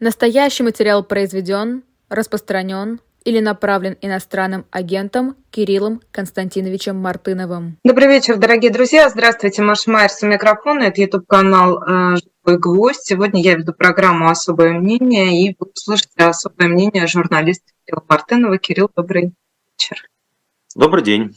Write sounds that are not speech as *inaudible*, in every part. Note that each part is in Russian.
Настоящий материал произведен, распространен или направлен иностранным агентом Кириллом Константиновичем Мартыновым. Добрый вечер, дорогие друзья. Здравствуйте, Маша Майерс у микрофона. Это YouTube-канал э, «Живой гвоздь». Сегодня я веду программу «Особое мнение» и вы услышите особое мнение журналиста Кирилла Мартынова. Кирилл, добрый вечер. Добрый день.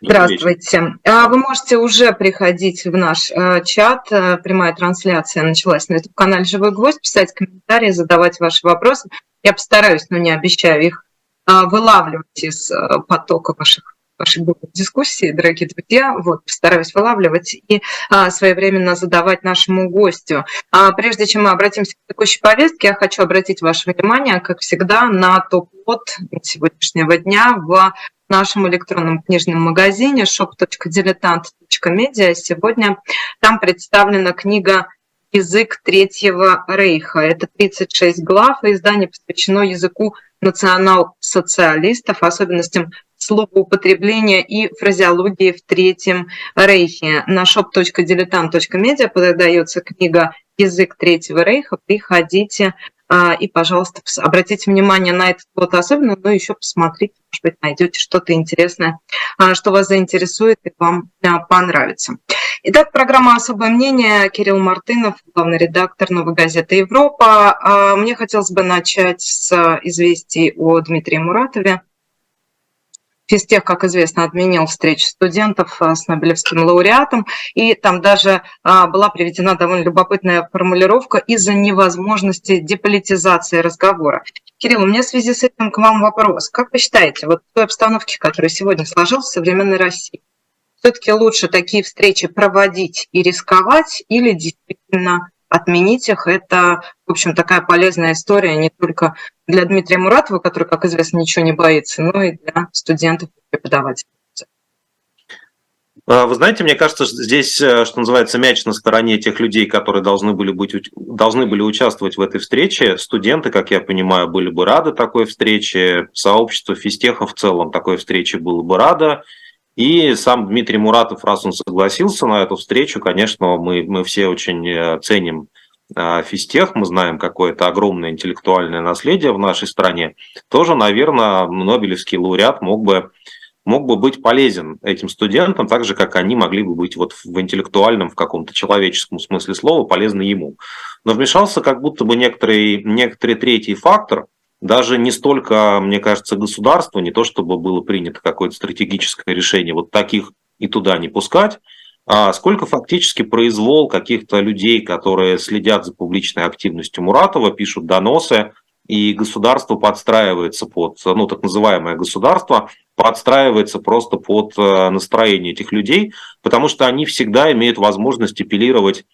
Здравствуйте. А, вы можете уже приходить в наш э, чат. Э, прямая трансляция началась на YouTube-канале «Живой гвоздь», писать комментарии, задавать ваши вопросы. Я постараюсь, но не обещаю их а, вылавливать из э, потока ваших вашей дискуссии, дорогие друзья. Вот, постараюсь вылавливать и а, своевременно задавать нашему гостю. А, прежде чем мы обратимся к текущей повестке, я хочу обратить ваше внимание, как всегда, на топ-код сегодняшнего дня в нашем электронном книжном магазине shop.diletant.media. Сегодня там представлена книга «Язык Третьего Рейха». Это 36 глав, и издание посвящено языку национал-социалистов, особенностям словоупотребления и фразеологии в Третьем Рейхе. На shop.diletant.media подается книга «Язык Третьего Рейха». Приходите и, пожалуйста, обратите внимание на этот год особенно, но еще посмотрите, может быть, найдете что-то интересное, а, что вас заинтересует и вам а, понравится. Итак, программа «Особое мнение». Кирилл Мартынов, главный редактор «Новой газеты Европа». Мне хотелось бы начать с известий о Дмитрии Муратове. Физтех, как известно, отменил встречу студентов э, с Нобелевским лауреатом, и там даже а, была приведена довольно любопытная формулировка из-за невозможности деполитизации разговора. Кирилл, у меня в связи с этим к вам вопрос. Как вы считаете, вот в той обстановке, которая сегодня сложилась в современной России, все-таки лучше такие встречи проводить и рисковать или действительно отменить их. Это, в общем, такая полезная история не только для Дмитрия Муратова, который, как известно, ничего не боится, но и для студентов и преподавателей. А, вы знаете, мне кажется, здесь, э, что называется, мяч на стороне тех людей, которые должны были, быть, должны были участвовать в этой встрече. Студенты, как я понимаю, были бы рады такой встрече. Сообщество физтеха в целом такой встрече было бы радо. И сам Дмитрий Муратов, раз он согласился на эту встречу, конечно, мы, мы все очень э, ценим э, физтех, мы знаем, какое это огромное интеллектуальное наследие в нашей стране, тоже, наверное, Нобелевский лауреат мог бы, мог бы быть полезен этим студентам, так же, как они могли бы быть вот в интеллектуальном, в каком-то человеческом смысле слова полезны ему. Но вмешался как будто бы некоторый, некоторый третий фактор – даже не столько, мне кажется, государство, не то чтобы было принято какое-то стратегическое решение вот таких и туда не пускать, а сколько фактически произвол каких-то людей, которые следят за публичной активностью Муратова, пишут доносы, и государство подстраивается под, ну, так называемое государство, подстраивается просто под э, настроение этих людей, потому что они всегда имеют возможность апеллировать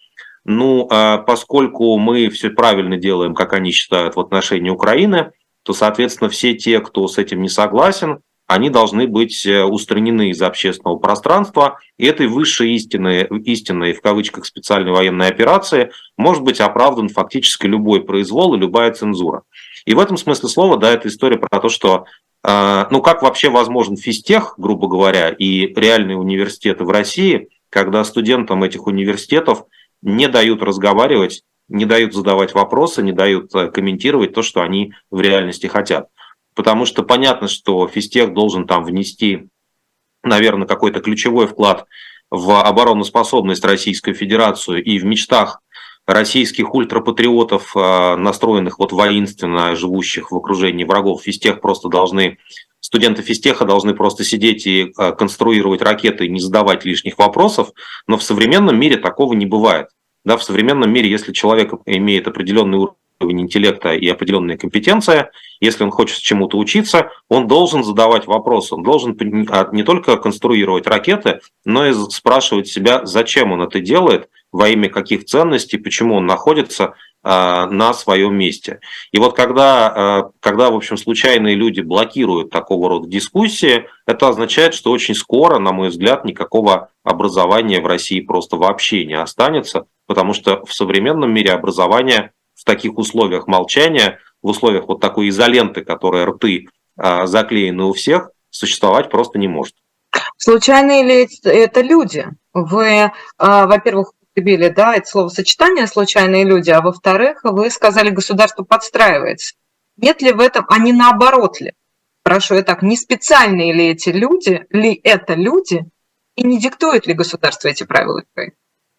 ну, а поскольку мы все правильно делаем, как они считают, в отношении Украины, то, соответственно, все те, кто с этим не согласен, они должны быть э, устранены из общественного пространства. И этой высшей истины, истиной, в кавычках, специальной военной операции может быть оправдан фактически любой произвол и любая цензура. И в этом смысле слова, да, это история про то, что э, ну как вообще возможен физтех, грубо говоря, и реальные университеты в России, когда студентам этих университетов не дают разговаривать, не дают задавать вопросы, не дают э, комментировать то, что они в реальности хотят. Потому что понятно, что физтех должен там внести, наверное, какой-то ключевой вклад в обороноспособность Российской Федерации и в мечтах российских ультрапатриотов, э, настроенных вот воинственно, живущих в окружении врагов, физтех просто должны, студенты физтеха должны просто сидеть и э, конструировать ракеты не задавать лишних вопросов, но в современном мире такого не бывает. Да, в современном мире, если человек имеет определенный уровень интеллекта и определенная компетенция, если он хочет чему-то учиться, он должен задавать вопросы, он должен а, не только конструировать ракеты, но и спрашивать себя, зачем он это делает, во имя каких ценностей, почему он находится а, на своем месте. И вот когда, а, когда, в общем, случайные люди блокируют такого рода дискуссии, это означает, что очень скоро, на мой взгляд, никакого образования в России просто вообще не останется, потому что в современном мире образование в таких условиях молчания, в условиях вот такой изоленты, которая рты а, заклеены у всех, существовать просто не может. Случайные ли это люди? Вы, во-первых, употребили, да, это словосочетание «случайные люди», а во-вторых, вы сказали, государство подстраивается. Нет ли в этом, а не наоборот ли? Прошу я так, не специальные ли эти люди, ли это люди, и не диктует ли государство эти правила игры?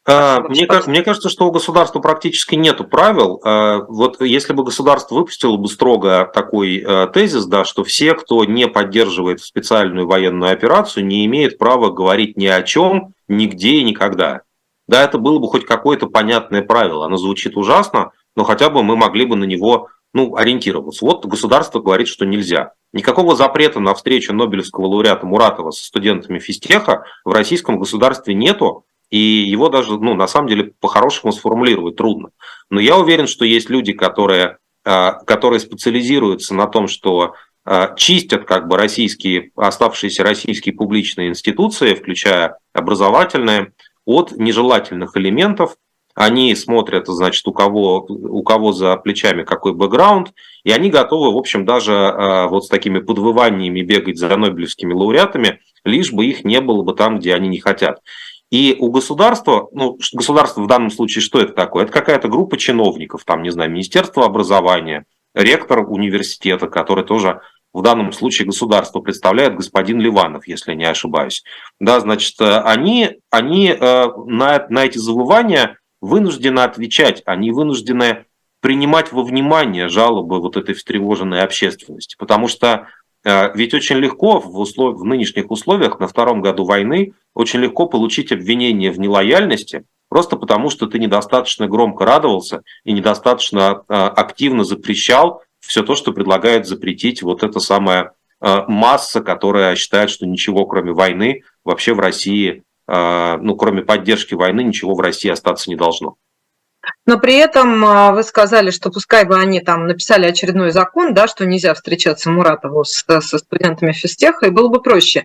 А, мне, мне кажется, что у государства практически нет правил. А, вот если бы государство выпустило бы строго такой а, тезис, да, что все, кто не поддерживает специальную военную операцию, не имеет права говорить ни о чем, нигде и никогда. Да, это было бы хоть какое-то понятное правило. Оно звучит ужасно, но хотя бы мы могли бы на него ну, ориентироваться. Вот государство говорит, что нельзя. Никакого запрета на встречу Нобелевского лауреата Муратова со студентами физтеха в российском государстве нету, и его даже, ну, на самом деле, по-хорошему сформулировать трудно. Но я уверен, что есть люди, которые, а, которые специализируются на том, что а, чистят как бы российские, оставшиеся российские публичные институции, включая образовательные, от нежелательных элементов. Они смотрят, значит, у кого, у кого за плечами какой бэкграунд, и они готовы, в общем, даже а, вот с такими подвываниями бегать за нобелевскими лауреатами, лишь бы их не было бы там, где они не хотят. И у государства, ну, государство в данном случае что это такое? Это какая-то группа чиновников, там, не знаю, Министерство образования, ректор университета, который тоже в данном случае государство представляет господин Ливанов, если не ошибаюсь. Да, значит, э, они, они э, на, на эти завывания вынуждены отвечать, они вынуждены принимать во внимание жалобы вот этой встревоженной общественности, потому что Э, ведь очень легко в, услов... в нынешних условиях на втором году войны очень легко получить обвинение в нелояльности, просто потому что ты недостаточно громко радовался и недостаточно активно запрещал все то, что предлагает запретить вот эта самая э, масса, которая считает, что ничего кроме войны вообще в России, ну кроме поддержки войны, ничего в России остаться не должно. Но при этом а, вы сказали, что пускай бы они там написали очередной закон, да, что нельзя встречаться Муратову с, со студентами физтеха, и было бы проще.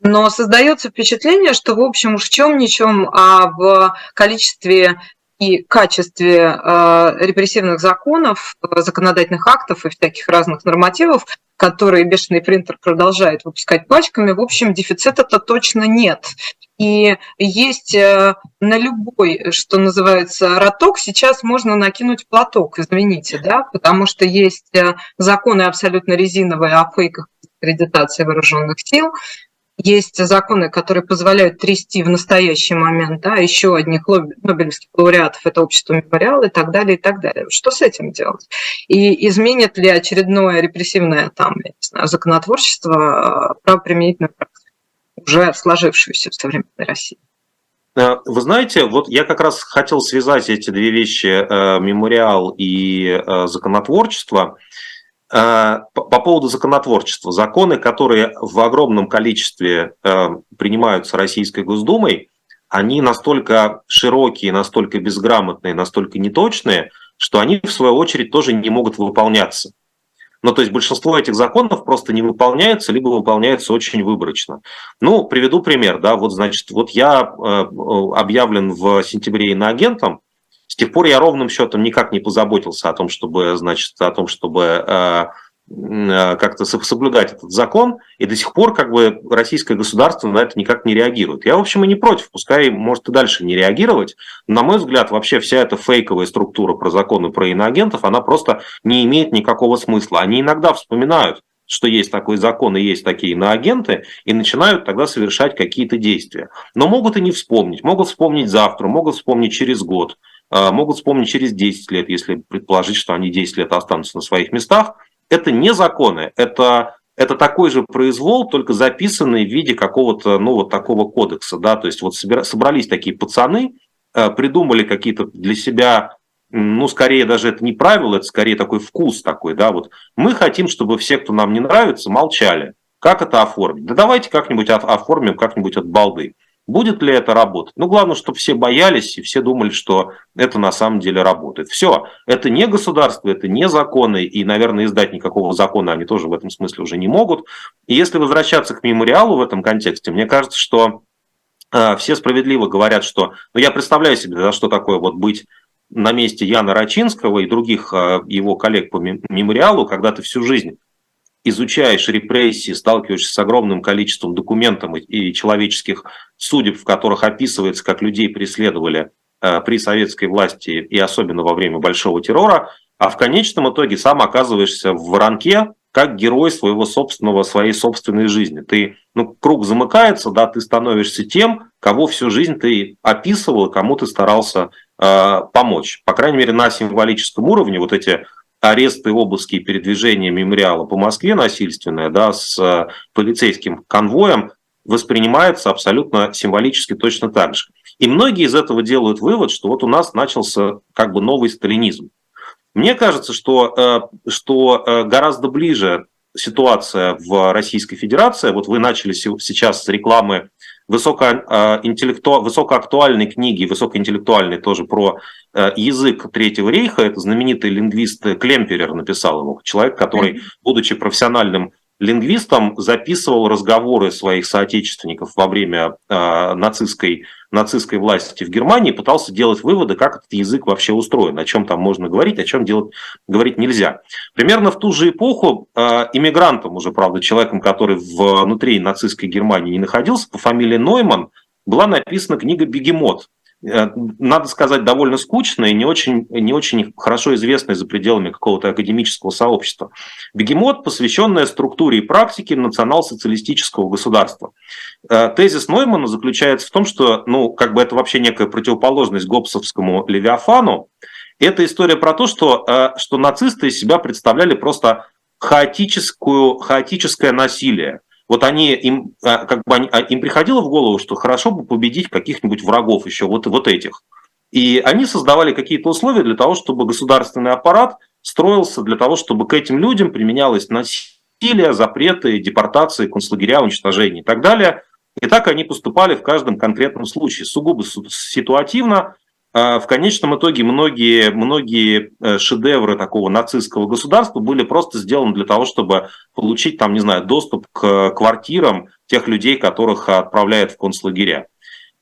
Но создается впечатление, что, в общем, уж в чем ничем, а в количестве и качестве э, репрессивных законов, законодательных актов и всяких разных нормативов, которые бешеный принтер продолжает выпускать пачками, в общем, дефицита-то точно нет. И есть э, на любой, что называется, роток, сейчас можно накинуть платок, извините, да, потому что есть э, законы абсолютно резиновые о фейках аккредитации вооруженных сил, есть законы, которые позволяют трясти в настоящий момент, да, еще одних нобелевских лауреатов, это общество мемориал и так далее, и так далее. Что с этим делать? И изменит ли очередное репрессивное там, я не знаю, законотворчество э, правоприменительную практику? уже сложившуюся в современной России. Э, вы знаете, вот я как раз хотел связать эти две вещи, э, мемориал и законотворчество. По поводу законотворчества. Законы, которые в огромном количестве принимаются Российской Госдумой, они настолько широкие, настолько безграмотные, настолько неточные, что они, в свою очередь, тоже не могут выполняться. Ну, то есть большинство этих законов просто не выполняется, либо выполняется очень выборочно. Ну, приведу пример, да, вот, значит, вот я э, объявлен в сентябре иноагентом, с тех пор я ровным счетом никак не позаботился о том, чтобы, значит, о том, чтобы э, Э, как-то соблюдать этот закон, и до сих пор как бы российское государство на это никак не реагирует. Я, в общем, и не против, пускай может и дальше не реагировать. На мой взгляд, вообще вся эта фейковая структура про законы про иноагентов, она просто не имеет никакого смысла. Они иногда вспоминают, что есть такой закон и есть такие иноагенты, и начинают тогда совершать какие-то действия. Но могут и не вспомнить. Могут вспомнить завтра, могут вспомнить через год, могут вспомнить через 10 лет, если предположить, что они 10 лет останутся на своих местах, это не законы, это, это такой же произвол, только записанный в виде какого-то, ну, вот такого кодекса, да, то есть вот собрались такие пацаны, э, придумали какие-то для себя, ну, скорее даже это не правило, это скорее такой вкус такой, да, вот мы хотим, чтобы все, кто нам не нравится, молчали. Как это оформить? Да давайте как-нибудь оформим как-нибудь от балды. Будет ли это работать? Ну, главное, чтобы все боялись и все думали, что это на самом деле работает. Все, это не государство, это не законы, и, наверное, издать никакого закона они тоже в этом смысле уже не могут. И если возвращаться к мемориалу в этом контексте, мне кажется, что э, все справедливо говорят, что, ну, я представляю себе, да, что такое вот быть на месте Яна Рачинского и других э, его коллег по мемориалу, когда ты всю жизнь изучаешь репрессии, сталкиваешься с огромным количеством документов и человеческих судеб, в которых описывается, как людей преследовали при советской власти и особенно во время Большого террора, а в конечном итоге сам оказываешься в воронке, как герой своего собственного, своей собственной жизни. Ты, ну, круг замыкается, да, ты становишься тем, кого всю жизнь ты описывал, кому ты старался э, помочь. По крайней мере, на символическом уровне вот эти аресты, обыски и передвижения мемориала по Москве насильственное, да, с э, полицейским конвоем воспринимается абсолютно символически точно так же. И многие из этого делают вывод, что вот у нас начался как бы новый сталинизм. Мне кажется, что, э, что э, гораздо ближе ситуация в Российской Федерации. Вот вы начали сейчас с рекламы высокоинтеллекту... высокоактуальной книги, высокоинтеллектуальной тоже про язык Третьего рейха. Это знаменитый лингвист Клемперер написал его. Человек, который, будучи профессиональным лингвистом записывал разговоры своих соотечественников во время э, нацистской, нацистской власти в Германии, пытался делать выводы, как этот язык вообще устроен, о чем там можно говорить, о чем делать, говорить нельзя. Примерно в ту же эпоху э, иммигрантом, уже, правда, человеком, который внутри нацистской Германии не находился, по фамилии Нойман, была написана книга «Бегемот», надо сказать, довольно скучная и не очень, не очень хорошо известная за пределами какого-то академического сообщества. Бегемот, посвященная структуре и практике национал-социалистического государства. Э, тезис Ноймана заключается в том, что ну, как бы это вообще некая противоположность гоббсовскому Левиафану. Это история про то, что, э, что нацисты из себя представляли просто хаотическую, хаотическое насилие – вот они, им, а, как бы они, а, им приходило в голову, что хорошо бы победить каких-нибудь врагов еще, вот, вот этих. И они создавали какие-то условия для того, чтобы государственный аппарат строился для того, чтобы к этим людям применялось насилие, запреты, депортации, концлагеря, уничтожения и так далее. И так они поступали в каждом конкретном случае, сугубо ситуативно, в конечном итоге многие, многие э, шедевры такого нацистского государства были просто сделаны для того, чтобы получить, там, не знаю, доступ к квартирам тех людей, которых отправляют в концлагеря.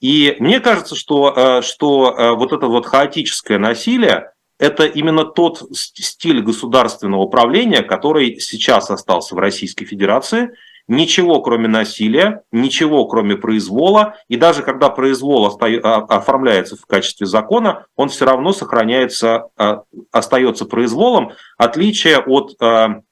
И мне кажется, что, э, что э, вот это вот хаотическое насилие, это именно тот стиль государственного управления, который сейчас остался в Российской Федерации – ничего кроме насилия, ничего кроме произвола, и даже когда произвол а, оформляется в качестве закона, он все равно сохраняется, а, остается произволом. Отличие от а,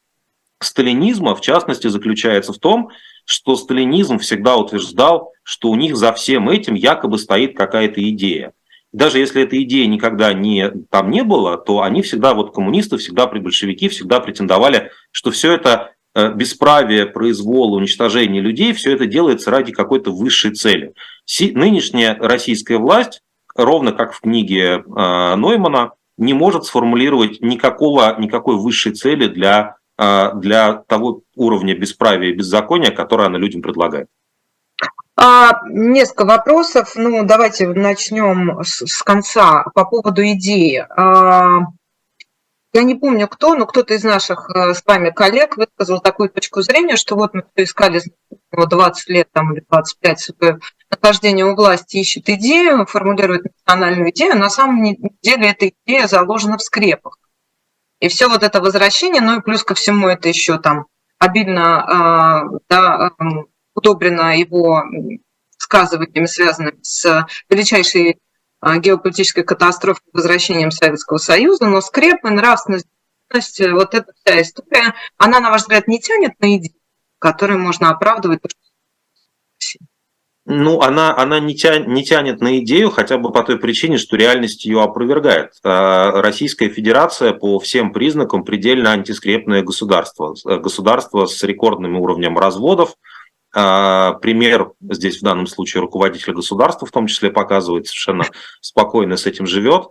сталинизма, в частности, заключается в том, что сталинизм всегда утверждал, что у них за всем этим якобы стоит какая-то идея. Даже если эта идея никогда не, там не было, то они всегда, вот коммунисты, всегда при большевики, всегда претендовали, что все это Э, бесправие, произвол, уничтожение людей, все это делается ради какой-то высшей цели. Нынешняя российская власть, ровно как в книге э, Ноймана, не может сформулировать никакого, никакой высшей цели для, э, для того уровня бесправия и беззакония, который она людям предлагает. А, несколько вопросов. Ну, давайте начнем с, с конца по поводу идеи. А, я не помню кто, но кто-то из наших э, с вами коллег высказал такую точку зрения, что вот мы искали 20 лет там, или 25 свое нахождение у власти, ищет идею, формулирует национальную идею, а на самом деле эта идея заложена в скрепах. И все вот это возвращение, ну и плюс ко всему это еще там обильно э, да, эм, удобрено его сказываниями, связанными с величайшей а, геополитической катастрофы возвращением Советского Союза, но скрепы, нравственность, вот эта вся история, она, на ваш взгляд, не тянет на идею, которую можно оправдывать ну, она, она не, тя, не тянет на идею хотя бы по той причине, что реальность ее опровергает. А, Российская Федерация по всем признакам предельно антискрепное государство. Государство с рекордным уровнем разводов, а, пример здесь в данном случае руководителя государства в том числе показывает, совершенно *laughs* спокойно с этим живет.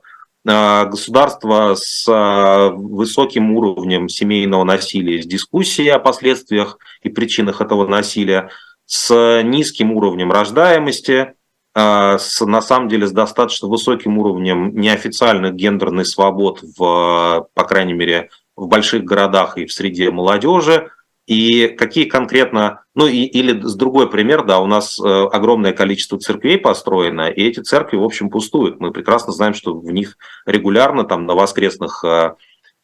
А, государство с а, высоким уровнем семейного насилия, с дискуссией о последствиях и причинах этого насилия, с низким уровнем рождаемости, с, на самом деле с достаточно высоким уровнем неофициальных гендерных свобод, в, по крайней мере, в больших городах и в среде молодежи, и какие конкретно, ну и, или с другой пример, да, у нас э, огромное количество церквей построено, и эти церкви, в общем, пустуют. Мы прекрасно знаем, что в них регулярно там на воскресных э,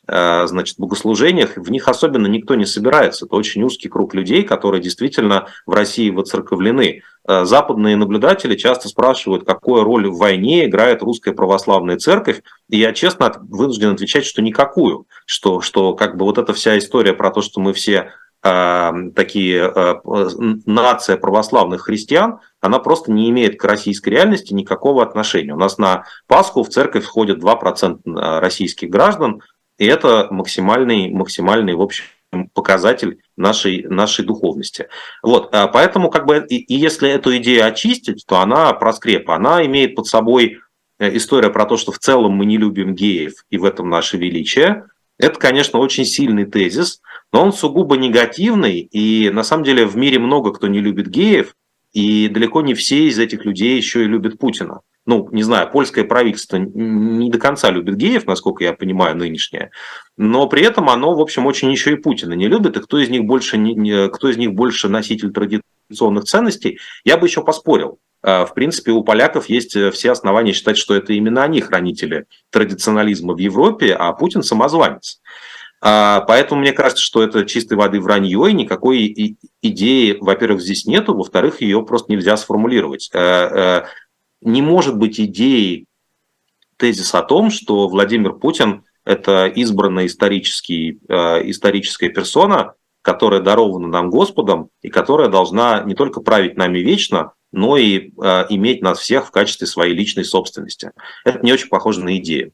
Э, значит, богослужениях, в них особенно никто не собирается. Это очень узкий круг людей, которые действительно в России воцерковлены. Западные наблюдатели часто спрашивают, какую роль в войне играет русская православная церковь, и я честно вынужден отвечать, что никакую, что, что как бы вот эта вся история про то, что мы все такие э, нация православных христиан, она просто не имеет к российской реальности никакого отношения. У нас на Пасху в церковь входят 2% российских граждан, и это максимальный, максимальный, в общем, показатель нашей, нашей духовности. Вот, поэтому, как бы, и, и если эту идею очистить, то она про скреп, она имеет под собой э, история про то, что в целом мы не любим геев, и в этом наше величие. Это, конечно, очень сильный тезис, но он сугубо негативный, и на самом деле в мире много кто не любит геев, и далеко не все из этих людей еще и любят Путина ну, не знаю, польское правительство не до конца любит геев, насколько я понимаю, нынешнее, но при этом оно, в общем, очень еще и Путина не любит, и кто из них больше, кто из них больше носитель традиционных ценностей, я бы еще поспорил. А, в принципе, у поляков есть э, все основания считать, что это именно они хранители традиционализма в Европе, а Путин самозванец. А, поэтому мне кажется, что это чистой воды вранье, и никакой идеи, во-первых, здесь нету, во-вторых, ее просто нельзя сформулировать. Э, э, не может быть идеей тезис о том, что Владимир Путин – это избранная исторический, э, историческая персона, которая дарована нам Господом и которая должна не только править нами вечно, но и э, иметь нас всех в качестве своей личной собственности. Это не очень похоже на идею.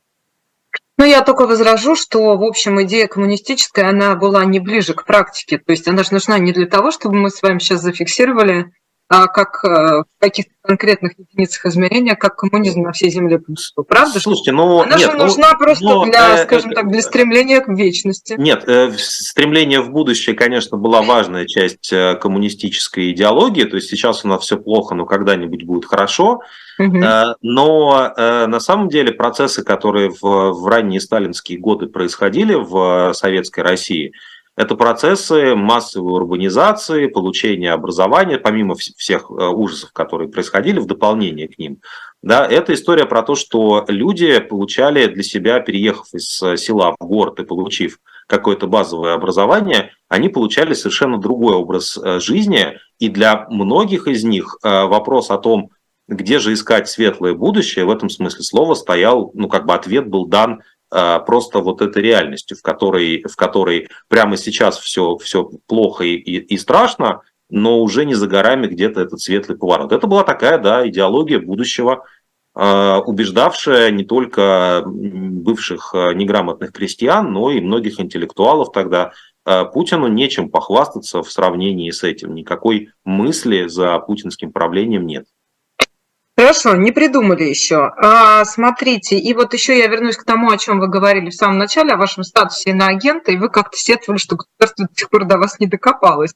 Ну, я только возражу, что, в общем, идея коммунистическая, она была не ближе к практике. То есть она же нужна не для того, чтобы мы с вами сейчас зафиксировали а как э, в каких-то конкретных единицах измерения, как коммунизм на всей Земле присутствует. Правда? Слушайте, ну, Она нет, же ну, нужна ну, просто но, для, э, скажем э, так, для стремления к вечности. Нет, э, стремление в будущее, конечно, была важная часть э, коммунистической идеологии. То есть сейчас у нас все плохо, но когда-нибудь будет хорошо. Угу. Э, но э, на самом деле процессы, которые в, в ранние сталинские годы происходили в советской России, это процессы массовой урбанизации, получения образования, помимо всех э, ужасов, которые происходили в дополнение к ним. Да, это история про то, что люди получали для себя, переехав из э, села в город и получив какое-то базовое образование, они получали совершенно другой образ э, жизни. И для многих из них вопрос о том, где же искать светлое будущее, в этом смысле слова стоял, ну как бы ответ был дан просто вот этой реальностью, в которой, в которой прямо сейчас все, все плохо и, и страшно, но уже не за горами где-то этот светлый поворот. Это была такая, да, идеология будущего, а, убеждавшая не только бывших а, неграмотных крестьян, но и многих интеллектуалов тогда. Путину нечем похвастаться в сравнении с этим. Никакой мысли за путинским правлением нет. Хорошо, не придумали еще. А, смотрите, и вот еще я вернусь к тому, о чем вы говорили в самом начале, о вашем статусе иноагента, и вы как-то сетовали, что государство до сих пор до вас не докопалось.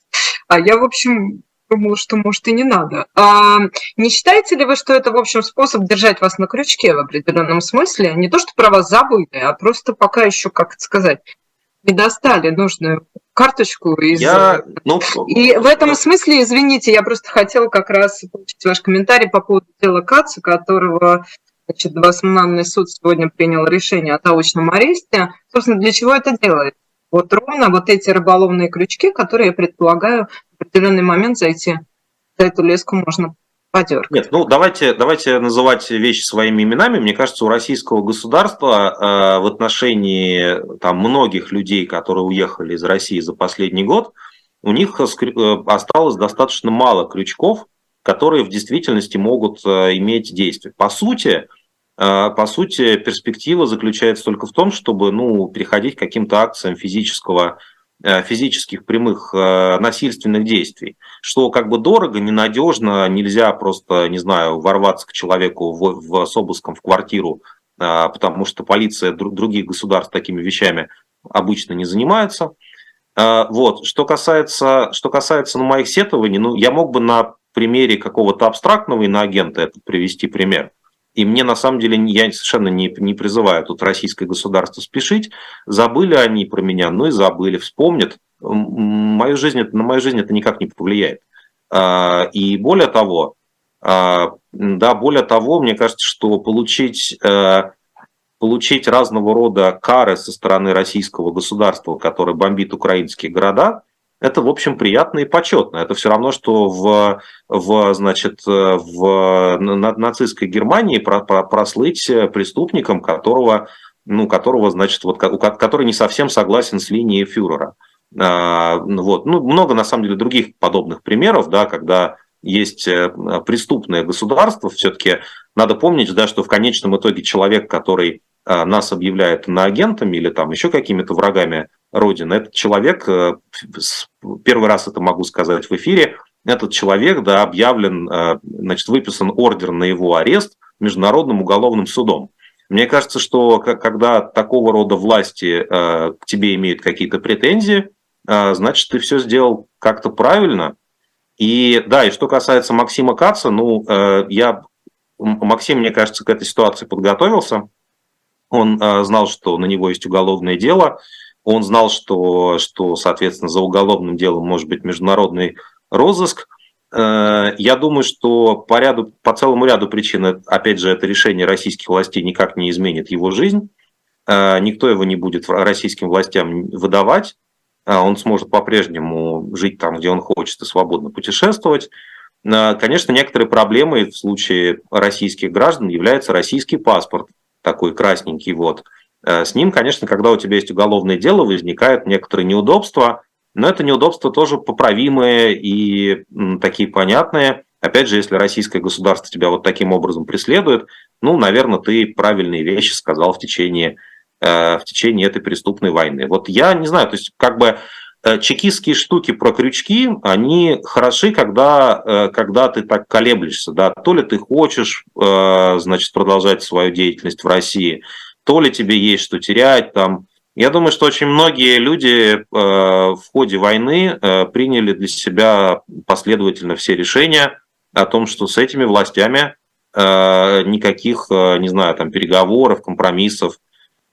А я, в общем, думала, что, может, и не надо. А, не считаете ли вы, что это, в общем, способ держать вас на крючке в определенном смысле? Не то, что про вас забыли, а просто пока еще, как это сказать, не достали нужную карточку из... Я, ну, и в этом смысле, извините, я просто хотела как раз получить ваш комментарий по поводу дела Каца, которого значит, Басманный суд сегодня принял решение о заочном аресте. Собственно, для чего это делает? Вот ровно вот эти рыболовные крючки, которые, я предполагаю, в определенный момент зайти за эту леску можно подергать. Нет, ну давайте, давайте называть вещи своими именами. Мне кажется, у российского государства э, в отношении там, многих людей, которые уехали из России за последний год, у них э, осталось достаточно мало крючков, которые в действительности могут э, иметь действие. По сути, э, по сути, перспектива заключается только в том, чтобы ну, переходить к каким-то акциям физического физических прямых э, насильственных действий, что как бы дорого, ненадежно, нельзя просто, не знаю, ворваться к человеку в, в, с обыском в квартиру, э, потому что полиция других государств такими вещами обычно не занимается. Вот. Что касается, что касается ну, моих сетований, ну, я мог бы на примере какого-то абстрактного иноагента это привести пример – и мне на самом деле я совершенно не, не призываю тут российское государство спешить. Забыли они про меня, ну и забыли, вспомнят. Мою жизнь, на мою жизнь это никак не повлияет. А, и более того, а, да, более того, мне кажется, что получить, э, получить разного рода кары со стороны российского государства, которое бомбит украинские города, это, в общем, приятно и почетно. Это все равно, что в, в, значит, в нацистской Германии прослыть преступником, которого, ну, которого, значит, вот, который не совсем согласен с линией фюрера. А, вот. Ну, много, на самом деле, других подобных примеров, да, когда есть э, преступное государство, все-таки надо помнить, да, что в конечном итоге человек, который нас объявляет на агентами или там еще какими-то врагами Родины, этот человек, э, первый раз это могу сказать в эфире, этот человек, да, объявлен, э, значит, выписан ордер на его арест Международным уголовным судом. Мне кажется, что когда такого рода власти к тебе имеют какие-то претензии, значит, ты все сделал как-то правильно, и да, и что касается Максима Каца, ну, э, я, Максим, мне кажется, к этой ситуации подготовился. Он э, знал, что на него есть уголовное дело. Он знал, что, что, соответственно, за уголовным делом может быть международный розыск. Э, я думаю, что по, ряду, по целому ряду причин, опять же, это решение российских властей никак не изменит его жизнь. Никто его не будет российским властям выдавать. Он сможет по-прежнему жить там, где он хочет, и свободно путешествовать. Конечно, некоторые проблемы в случае российских граждан является российский паспорт, такой красненький вот. А, с ним, конечно, когда у тебя есть уголовное дело, возникают некоторые неудобства, но это неудобства тоже поправимые и такие понятные. Опять же, если российское государство тебя вот таким образом преследует, ну, наверное, ты правильные вещи сказал в течение Э, в течение этой преступной войны. Вот я не знаю, то есть как бы э, чекистские штуки про крючки, они хороши, когда, э, когда ты так колеблешься, да, то ли ты хочешь, значит, продолжать свою деятельность в России, то ли тебе есть что терять, там, я думаю, что очень многие люди в ходе войны приняли для себя последовательно все решения о том, что с этими властями никаких, не знаю, там, переговоров, компромиссов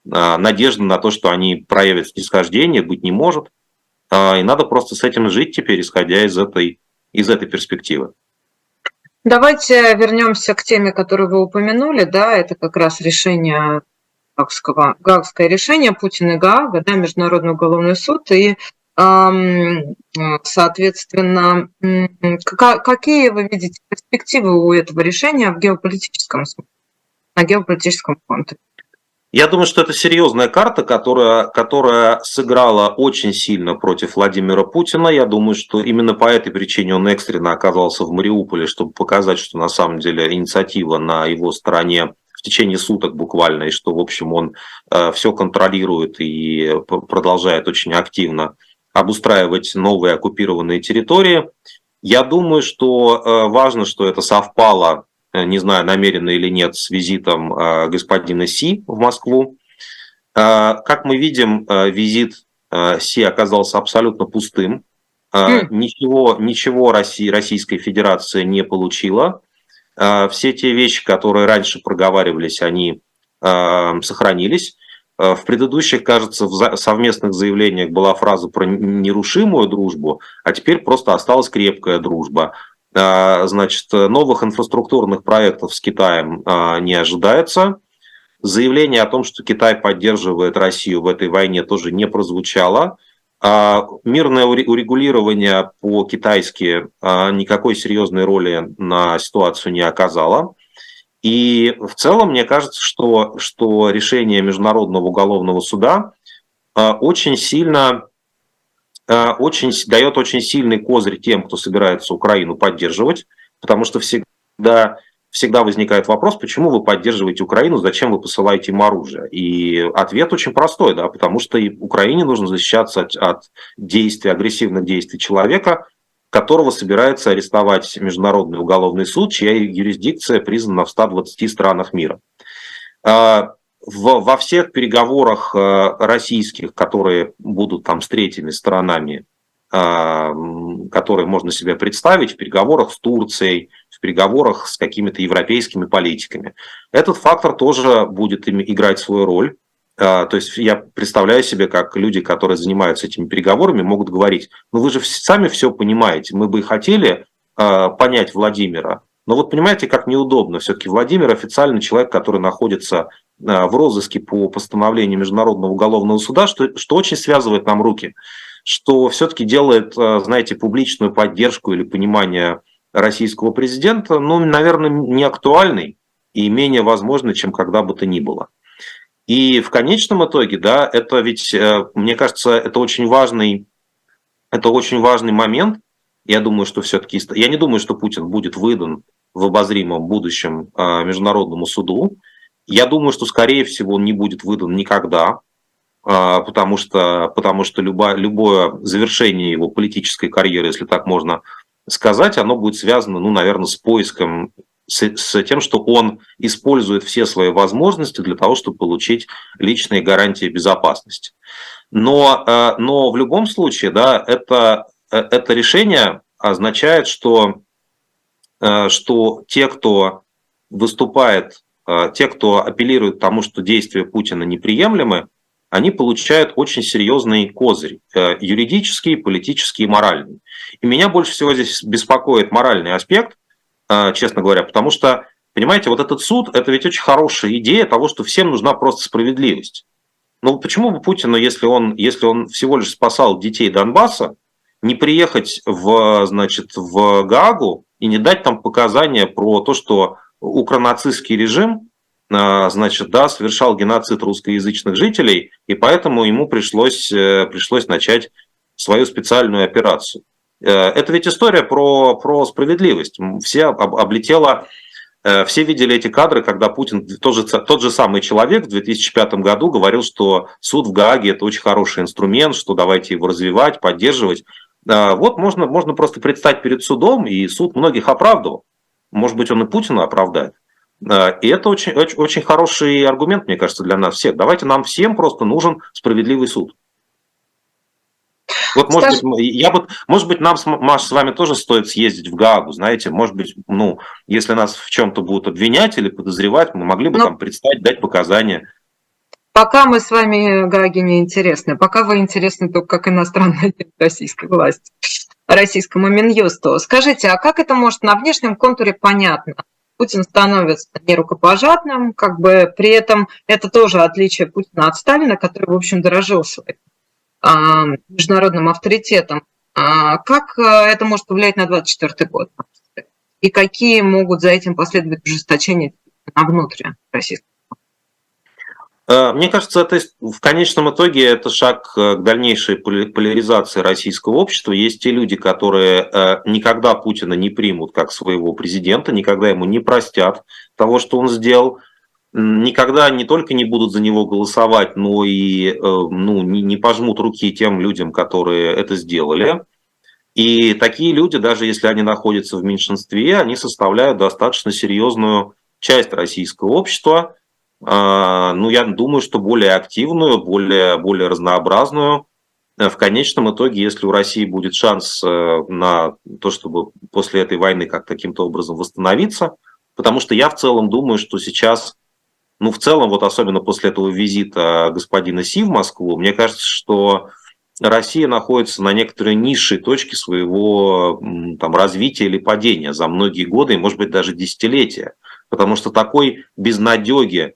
надежды на то, что они проявят снисхождение, быть не может. А, и надо просто с этим жить теперь, исходя из этой, из этой перспективы. Давайте вернемся к теме, которую вы упомянули. Да, это как раз решение Гаагского, Гаагское решение Путина и Гаага, да, Международный уголовный суд. И, соответственно, какие вы видите перспективы у этого решения в геополитическом на геополитическом фронте? Я думаю, что это серьезная карта, которая, которая сыграла очень сильно против Владимира Путина. Я думаю, что именно по этой причине он экстренно оказался в Мариуполе, чтобы показать, что на самом деле инициатива на его стороне в течение суток буквально, и что, в общем, он э, все контролирует и продолжает очень активно обустраивать новые оккупированные территории. Я думаю, что э, важно, что это совпало не знаю, намеренно или нет, с визитом э, господина Си в Москву. Э, как мы видим, визит Си оказался абсолютно пустым. Mm. Ничего, ничего Россия, Российская Федерация не получила. Все те вещи, которые раньше проговаривались, они сохранились. В предыдущих, кажется, в совместных заявлениях была фраза про нерушимую дружбу, а теперь просто осталась крепкая дружба. А, значит, новых инфраструктурных проектов с Китаем а, не ожидается. Заявление о том, что Китай поддерживает Россию в этой войне, тоже не прозвучало. А, мирное урегулирование по-китайски никакой серьезной роли на ситуацию не оказало. И в целом мне кажется, что, что решение Международного уголовного суда очень сильно очень, дает очень сильный козырь тем, кто собирается Украину поддерживать, потому что всегда, всегда возникает вопрос, почему вы поддерживаете Украину, зачем вы посылаете им оружие? И ответ очень простой, да, потому что Украине нужно защищаться от, от действий, агрессивных действий человека, которого собирается арестовать Международный уголовный суд, чья юрисдикция признана в 120 странах мира. В, во всех переговорах э, российских, которые будут там с третьими сторонами, э, которые можно себе представить, в переговорах с Турцией, в переговорах с какими-то европейскими политиками, этот фактор тоже будет играть свою роль. Э, то есть я представляю себе, как люди, которые занимаются этими переговорами, могут говорить, ну вы же сами все понимаете, мы бы и хотели понять Владимира, но вот понимаете, как неудобно. Все-таки Владимир официально человек, который находится в розыске по постановлению Международного уголовного суда, что, что очень связывает нам руки, что все-таки делает, знаете, публичную поддержку или понимание российского президента, ну, наверное, не актуальной и менее возможной, чем когда бы то ни было. И в конечном итоге, да, это ведь, э, мне кажется, это очень важный, это очень важный момент. Я думаю, что все-таки, я не думаю, что Путин будет выдан в обозримом будущем э, Международному суду. Я думаю, что, скорее всего, он не будет выдан никогда, э, потому что, потому что любое, любое завершение его политической карьеры, если так можно сказать, оно будет связано, ну, наверное, с поиском, с, с тем, что он использует все свои возможности для того, чтобы получить личные гарантии безопасности. Но, э, но в любом случае, да, это, это решение означает, что, э, что те, кто выступает, те, кто апеллирует тому, что действия Путина неприемлемы, они получают очень серьезный козырь, э, юридический, политический и моральный. И меня больше всего здесь беспокоит моральный аспект, э, честно говоря, потому что, понимаете, вот этот суд – это ведь очень хорошая идея того, что всем нужна просто справедливость. Ну почему бы Путину, если он, если он всего лишь спасал детей Донбасса, не приехать в, значит, в Гаагу и не дать там показания про то, что укронацистский режим а, значит, да, совершал геноцид русскоязычных жителей, и поэтому ему пришлось, э, пришлось начать свою специальную операцию. Э, это ведь история про, про справедливость. Все облетело, э, все видели эти кадры, когда Путин, тот же, тот же самый человек в 2005 году говорил, что суд в Гааге – это очень хороший инструмент, что давайте его развивать, поддерживать. Вот можно, можно просто предстать перед судом, и суд многих оправдывал. Может быть, он и Путина оправдает. И это очень, очень, очень хороший аргумент, мне кажется, для нас всех. Давайте нам всем просто нужен справедливый суд. Вот, может Скажи... быть, я бы, может быть, нам, Маш, с вами тоже стоит съездить в Гаагу, знаете, может быть, ну, если нас в чем-то будут обвинять или подозревать, мы могли бы ну, там представить, дать показания. Пока мы с вами Гааги не интересны, пока вы интересны только как иностранная *laughs* российской власти, российскому Минюсту. Скажите, а как это может на внешнем контуре понятно? Путин становится нерукопожатным, как бы при этом это тоже отличие Путина от Сталина, который, в общем, дорожил своим а, международным авторитетом. А, как а, это может повлиять на 2024 год? И какие могут за этим последовать ужесточения на внутри российского мне кажется, это в конечном итоге это шаг э, к дальнейшей поляризации российского общества. Есть те люди, которые э, никогда Путина не примут как своего президента, никогда ему не простят того, что он сделал, никогда не только не будут за него голосовать, но и ну, не пожмут руки тем людям, которые это сделали. И такие люди, даже если они находятся в меньшинстве, они составляют достаточно серьезную часть российского общества – ну, я думаю, что более активную, более, более разнообразную. Э, в конечном итоге, если у России будет шанс э, на то, чтобы после этой войны как каким-то образом восстановиться, потому что я в целом думаю, что сейчас, ну, в целом, вот особенно после этого визита господина Си в Москву, мне кажется, что Россия находится на некоторой низшей точке своего там, развития или падения за многие годы, и, может быть, даже десятилетия. Потому что такой безнадеги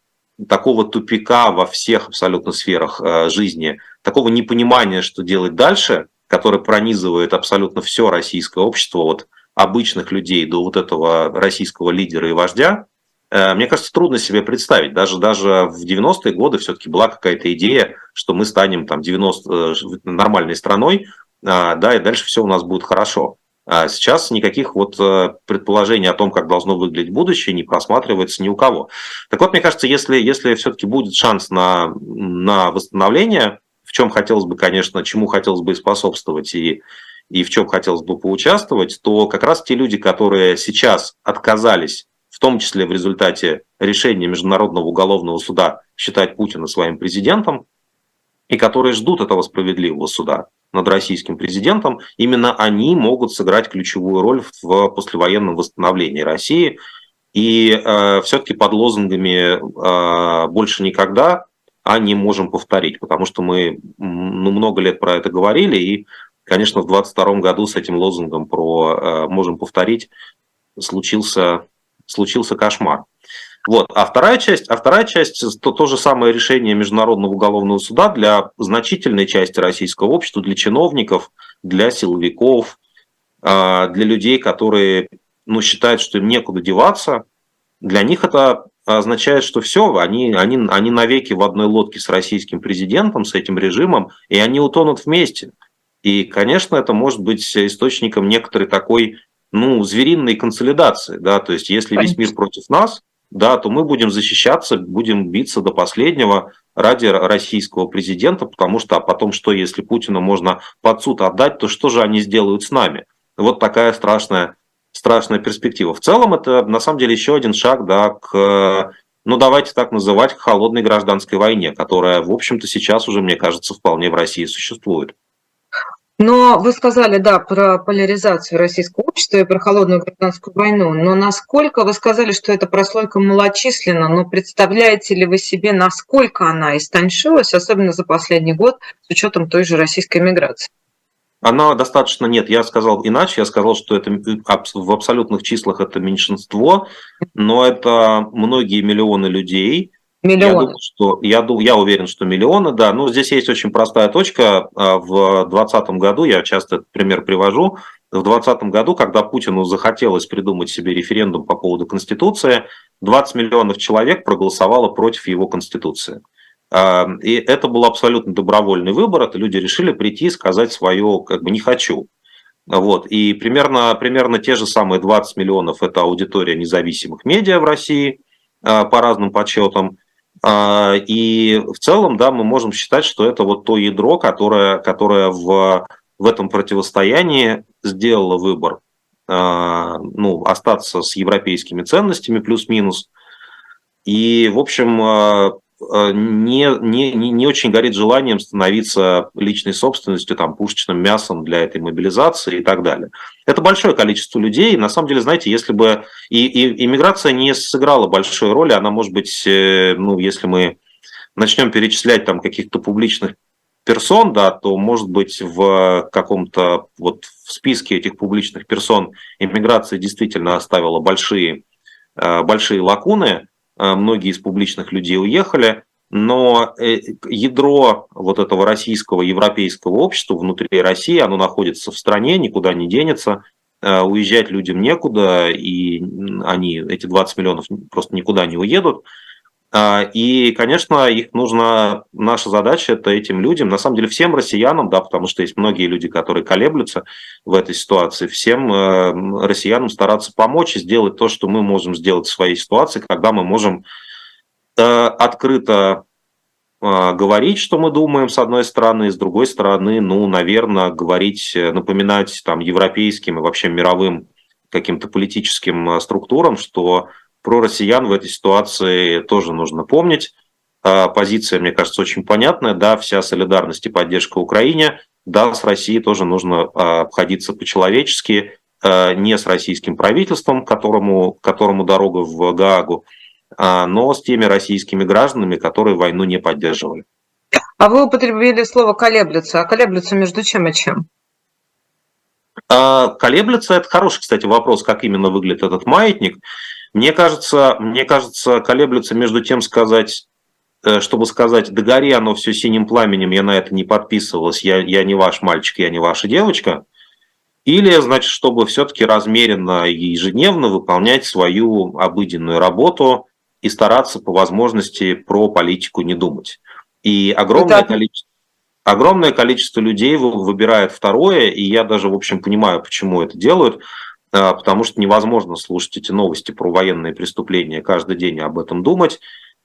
такого тупика во всех абсолютно сферах э, жизни, такого непонимания, что делать дальше, которое пронизывает абсолютно все российское общество, от обычных людей до вот этого российского лидера и вождя, э, мне кажется, трудно себе представить. Даже, даже в 90-е годы все-таки была какая-то идея, что мы станем там 90, э, нормальной страной, да, и дальше все у нас будет хорошо. А сейчас никаких вот э, предположений о том, как должно выглядеть будущее, не просматривается ни у кого. Так вот, мне кажется, если, если все-таки будет шанс на, на восстановление, в чем хотелось бы, конечно, чему хотелось бы способствовать и, и в чем хотелось бы поучаствовать, то как раз те люди, которые сейчас отказались, в том числе в результате решения Международного уголовного суда считать Путина своим президентом, и которые ждут этого справедливого суда над российским президентом, именно они могут сыграть ключевую роль в послевоенном восстановлении России. И э, все-таки под лозунгами э, «больше никогда» а не можем повторить, потому что мы ну, много лет про это говорили, и, конечно, в 2022 году с этим лозунгом про э, «можем повторить» случился, случился кошмар. Вот. А вторая часть, а вторая часть то, то же самое решение Международного уголовного суда для значительной части российского общества, для чиновников, для силовиков, а, для людей, которые ну, считают, что им некуда деваться. Для них это означает, что все, они, они, они навеки в одной лодке с российским президентом, с этим режимом, и они утонут вместе. И, конечно, это может быть источником некоторой такой ну, звериной консолидации. Да? То есть, если весь мир против нас, да, то мы будем защищаться, будем биться до последнего ради российского президента, потому что а потом что, если Путина можно под суд отдать, то что же они сделают с нами? Вот такая страшная, страшная перспектива. В целом это на самом деле еще один шаг да, к, ну давайте так называть, к холодной гражданской войне, которая, в общем-то, сейчас уже, мне кажется, вполне в России существует. Но вы сказали, да, про поляризацию российского общества и про холодную гражданскую войну. Но насколько вы сказали, что эта прослойка малочисленна, но представляете ли вы себе, насколько она истончилась, особенно за последний год, с учетом той же российской миграции? Она достаточно, нет, я сказал иначе, я сказал, что это в абсолютных числах это меньшинство, но это многие миллионы людей, Миллионы. Я, думаю, что, я, я уверен, что миллионы, да. Но здесь есть очень простая точка. А, в 2020 году, я часто этот пример привожу, в 2020 году, когда Путину захотелось придумать себе референдум по поводу Конституции, 20 миллионов человек проголосовало против его Конституции. А, и это был абсолютно добровольный выбор. Это люди решили прийти и сказать свое как бы «не хочу». Вот. И примерно, примерно те же самые 20 миллионов – это аудитория независимых медиа в России, а, по разным подсчетам. А, и в целом, да, мы можем считать, что это вот то ядро, которое, которое в, в этом противостоянии сделало выбор а, ну, остаться с европейскими ценностями плюс-минус. И, в общем, а, не, не, не очень горит желанием становиться личной собственностью, там, пушечным мясом для этой мобилизации и так далее. Это большое количество людей. На самом деле, знаете, если бы и, и иммиграция не сыграла большой роли, она может быть, э, ну, если мы начнем перечислять там каких-то публичных персон, да, то, может быть, в каком-то вот в списке этих публичных персон иммиграция действительно оставила большие, э, большие лакуны, Э, многие из публичных людей уехали, но э, ядро вот этого российского, европейского общества внутри России, оно находится в стране, никуда не денется, э, уезжать людям некуда, и они, эти 20 миллионов просто никуда не уедут. А, и, конечно, их нужно, наша задача это этим людям, на самом деле всем россиянам, да, потому что есть многие люди, которые колеблются в этой ситуации, всем э, россиянам стараться помочь и сделать то, что мы можем сделать в своей ситуации, когда мы можем э, открыто э, говорить, что мы думаем, с одной стороны, и с другой стороны, ну, наверное, говорить, напоминать там европейским и вообще мировым каким-то политическим структурам, что про россиян в этой ситуации тоже нужно помнить. А, позиция, мне кажется, очень понятная. Да, вся солидарность и поддержка Украине. Да, с Россией тоже нужно а, обходиться по-человечески, а, не с российским правительством, которому, которому дорога в Гаагу, но с теми российскими гражданами, которые войну не поддерживали. А вы употребили слово «колеблется». А колеблется между чем и чем? Колеблется – это хороший, кстати, вопрос, как именно выглядит этот маятник. Мне кажется, мне кажется, колеблются между тем сказать, э, чтобы сказать, да гори оно все синим пламенем, я на это не подписывалась, я, я не ваш мальчик, я не ваша девочка. Или, значит, чтобы все-таки размеренно и ежедневно выполнять свою обыденную работу и стараться по возможности про политику не думать. И огромное Это... количество огромное количество людей выбирает второе, и я даже, в общем, понимаю, почему это делают. А, потому что невозможно слушать эти новости про военные преступления каждый день и об этом думать.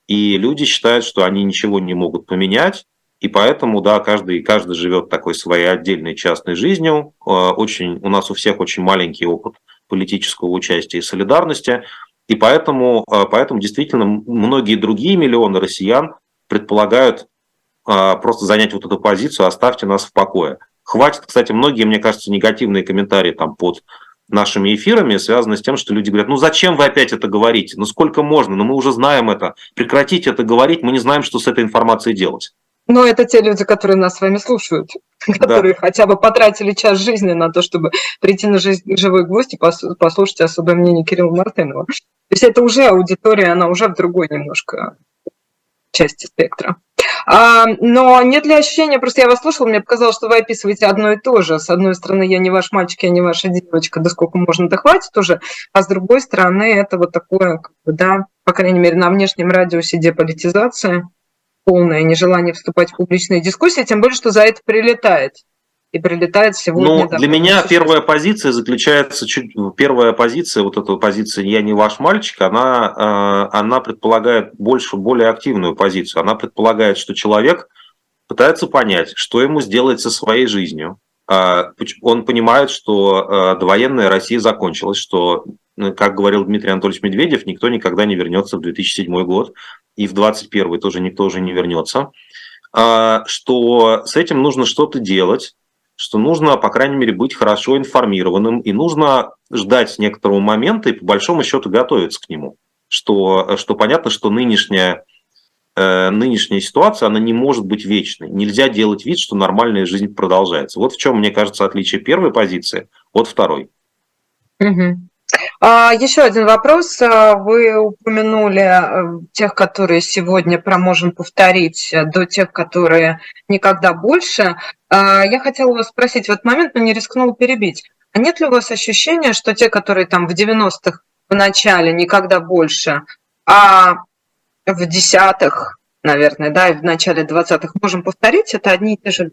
И люди считают, что они ничего не могут поменять, и поэтому, да, каждый, каждый живет такой своей отдельной частной жизнью. А, очень, у нас у всех очень маленький опыт политического участия и солидарности. И поэтому, а, поэтому действительно многие другие миллионы россиян предполагают просто занять вот эту позицию, оставьте нас в покое. Хватит, кстати, многие, мне кажется, негативные комментарии там под нашими эфирами связано с тем, что люди говорят, ну зачем вы опять это говорите, ну сколько можно, ну мы уже знаем это, прекратите это говорить, мы не знаем, что с этой информацией делать. Но это те люди, которые нас с вами слушают, *laughs* которые да. хотя бы потратили час жизни на то, чтобы прийти на жизнь, живой гвоздь и послушать особое мнение Кирилла Мартынова. То есть это уже аудитория, она уже в другой немножко части спектра. А, но нет ли ощущения, просто я вас слушала, мне показалось, что вы описываете одно и то же. С одной стороны, я не ваш мальчик, я не ваша девочка, да сколько можно, да хватит уже. А с другой стороны, это вот такое, как бы, да, по крайней мере, на внешнем радиусе деполитизация, полное нежелание вступать в публичные дискуссии, тем более, что за это прилетает и прилетает сегодня. Ну, для меня первая позиция заключается, чуть, первая позиция, вот эта позиция «я не ваш мальчик», она, э, она предполагает больше, более активную позицию. Она предполагает, что человек пытается понять, что ему сделать со своей жизнью. А, он понимает, что э, довоенная Россия закончилась, что, как говорил Дмитрий Анатольевич Медведев, никто никогда не вернется в 2007 год, и в 2021 тоже никто уже не вернется а, что с этим нужно что-то делать, что нужно, по крайней мере, быть хорошо информированным, и нужно ждать некоторого момента и, по большому счету, готовиться к нему. Что, что понятно, что нынешняя, э, нынешняя ситуация, она не может быть вечной. Нельзя делать вид, что нормальная жизнь продолжается. Вот в чем, мне кажется, отличие первой позиции от второй. Угу. А, еще один вопрос. А, вы упомянули э, тех, которые сегодня про можем повторить, э, до тех, которые никогда больше. А, я хотела вас спросить в этот момент, но не рискнула перебить. А нет ли у вас ощущения, что те, которые там в 90-х в начале никогда больше, а в десятых, наверное, да, и в начале 20-х можем повторить, это одни и те же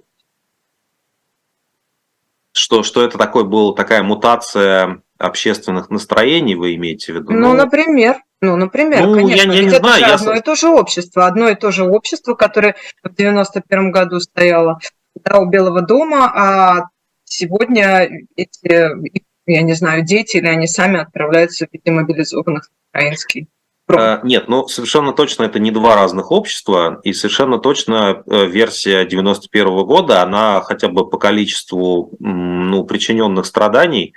что, что это такой был такая мутация общественных настроений вы имеете в виду? Ну, ну например. Ну, например, ну, конечно. Я, я не знаю, я... одно и то же общество. Одно и то же общество, которое в 91 году стояло да, у Белого дома, а сегодня эти, я не знаю, дети или они сами отправляются в виде мобилизованных украинских. А, нет, ну совершенно точно это не два разных общества, и совершенно точно э, версия 91 года, она хотя бы по количеству ну, причиненных страданий,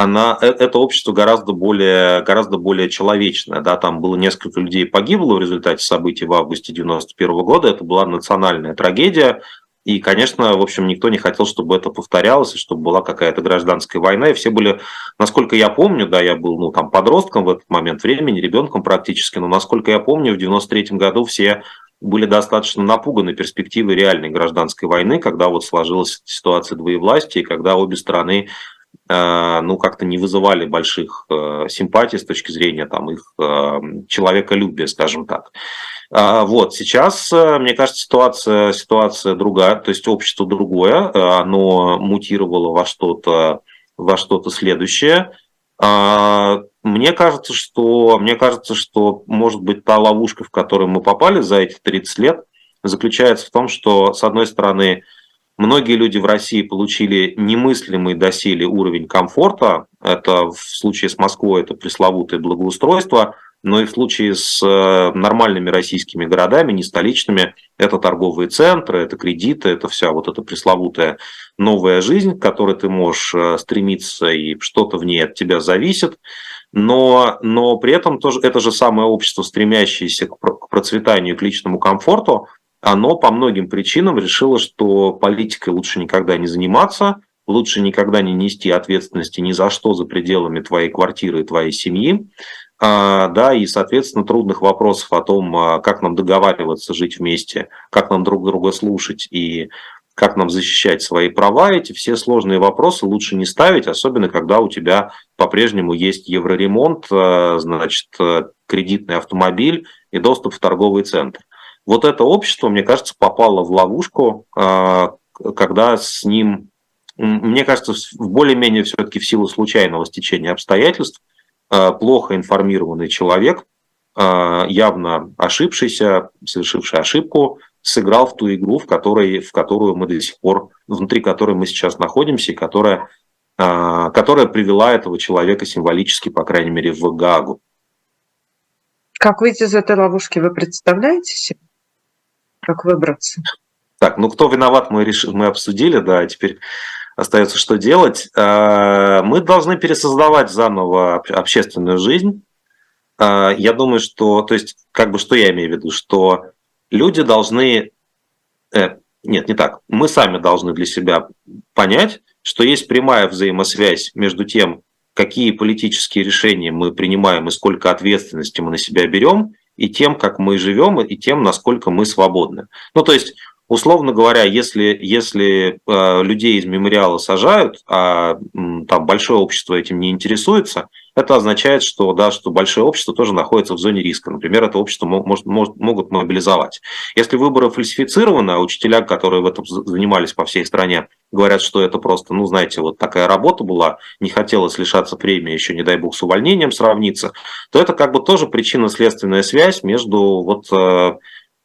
она, э, это общество гораздо более, гораздо более человечное. Да? Там было несколько людей погибло в результате событий в августе 1991 года. Это была национальная трагедия. И, конечно, в общем, никто не хотел, чтобы это повторялось, и чтобы была какая-то гражданская война. И все были, насколько я помню, да, я был ну, там, подростком в этот момент времени, ребенком практически, но насколько я помню, в 93 году все были достаточно напуганы перспективой реальной гражданской войны, когда вот сложилась ситуация двоевластия, и когда обе страны ну, как-то не вызывали больших э, симпатий с точки зрения там, их э, человеколюбия, скажем так. А, вот, сейчас, мне кажется, ситуация, ситуация другая, то есть общество другое, оно мутировало во что-то во что-то следующее. А, мне кажется, что, мне кажется, что, может быть, та ловушка, в которую мы попали за эти 30 лет, заключается в том, что, с одной стороны, Многие люди в России получили немыслимый доселе уровень комфорта. Это в случае с Москвой это пресловутое благоустройство, но и в случае с э, нормальными российскими городами, не столичными, это торговые центры, это кредиты, это вся вот эта пресловутая новая жизнь, к которой ты можешь э, стремиться, и что-то в ней от тебя зависит. Но, но при этом тоже это же самое общество, стремящееся к процветанию, к личному комфорту, оно по многим причинам решило, что политикой лучше никогда не заниматься, лучше никогда не нести ответственности ни за что за пределами твоей квартиры и твоей семьи. А, да, и, соответственно, трудных вопросов о том, а, как нам договариваться, жить вместе, как нам друг друга слушать и как нам защищать свои права, эти все сложные вопросы лучше не ставить, особенно когда у тебя по-прежнему есть евроремонт, а, значит, кредитный автомобиль и доступ в торговый центр. Вот это общество, мне кажется, попало в ловушку, а, когда с ним, мне кажется, в более-менее все-таки в силу случайного стечения обстоятельств, а, плохо информированный человек, а, явно ошибшийся, совершивший ошибку, сыграл в ту игру, в, которой, в которую мы до сих пор, внутри которой мы сейчас находимся, и которая, которая привела этого человека символически, по крайней мере, в Гаагу. Как выйти из этой ловушки, вы представляете себе? Как выбраться. Так, ну кто виноват, мы, решили, мы обсудили, да, теперь остается что делать. А, мы должны пересоздавать заново общественную жизнь. А, я думаю, что, то есть, как бы что я имею в виду, что люди должны э, нет, не так, мы сами должны для себя понять, что есть прямая взаимосвязь между тем, какие политические решения мы принимаем и сколько ответственности мы на себя берем, и тем, как мы живем, и тем, насколько мы свободны. Ну, то есть, условно говоря, если, если э, людей из мемориала сажают, а там большое общество этим не интересуется, это означает, что, да, что большое общество тоже находится в зоне риска. Например, это общество может, может, могут мобилизовать. Если выборы фальсифицированы, а учителя, которые в этом занимались по всей стране, говорят, что это просто, ну, знаете, вот такая работа была, не хотелось лишаться премии, еще, не дай бог, с увольнением сравниться, то это как бы тоже причинно-следственная связь между вот э,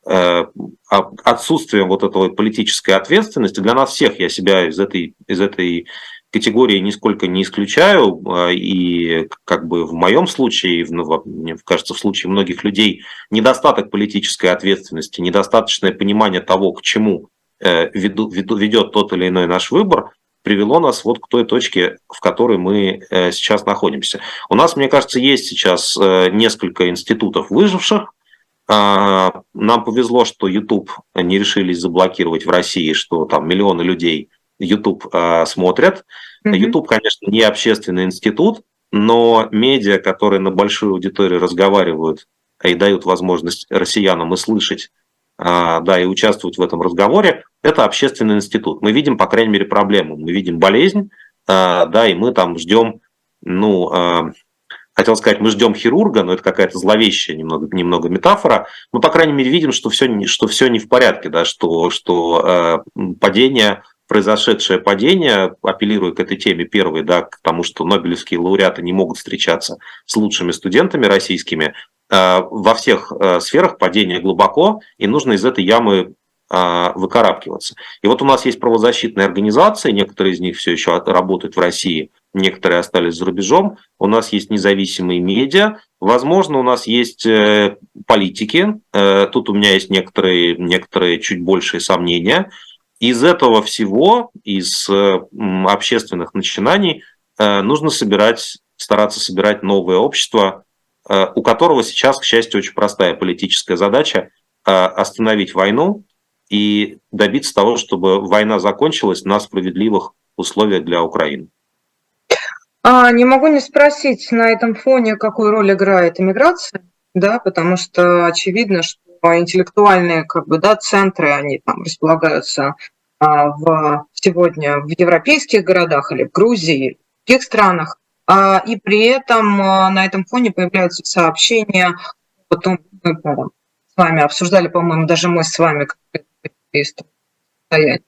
э, отсутствием вот этого политической ответственности для нас всех, я себя из этой, из этой категории нисколько не исключаю, а, и как бы в моем случае, мне кажется, в случае многих людей, недостаток политической ответственности, недостаточное понимание того, к чему э, ведет тот или иной наш выбор, привело нас вот к той точке, в которой мы э, сейчас находимся. У нас, мне кажется, есть сейчас э, несколько институтов выживших. А, нам повезло, что YouTube не решились заблокировать в России, что там миллионы людей YouTube э, смотрят. Mm-hmm. YouTube, конечно, не общественный институт, но медиа, которые на большую аудиторию разговаривают и дают возможность россиянам и слышать, э, да, и участвовать в этом разговоре, это общественный институт. Мы видим, по крайней мере, проблему. Мы видим болезнь, э, да, и мы там ждем, ну, э, хотел сказать, мы ждем хирурга, но это какая-то зловещая немного, немного метафора. Мы, по крайней мере, видим, что все, что все не в порядке, да, что, что э, падение произошедшее падение, апеллируя к этой теме первой, да, к тому, что нобелевские лауреаты не могут встречаться с лучшими студентами российскими, э, во всех э, сферах падение глубоко, и нужно из этой ямы э, выкарабкиваться. И вот у нас есть правозащитные организации, некоторые из них все еще работают в России, некоторые остались за рубежом. У нас есть независимые медиа, возможно, у нас есть политики. Тут у меня есть некоторые, некоторые чуть большие сомнения – из этого всего, из общественных начинаний, э, нужно собирать, стараться собирать новое общество, э, у которого сейчас, к счастью, очень простая политическая задача э, остановить войну и добиться того, чтобы война закончилась на справедливых условиях для Украины. А, не могу не спросить на этом фоне, какую роль играет иммиграция, да, потому что очевидно, что интеллектуальные как бы, да, центры, они там располагаются а, в, сегодня в европейских городах или в Грузии, или в других странах. А, и при этом а, на этом фоне появляются сообщения о том, мы с вами обсуждали, по-моему, даже мы с вами состояние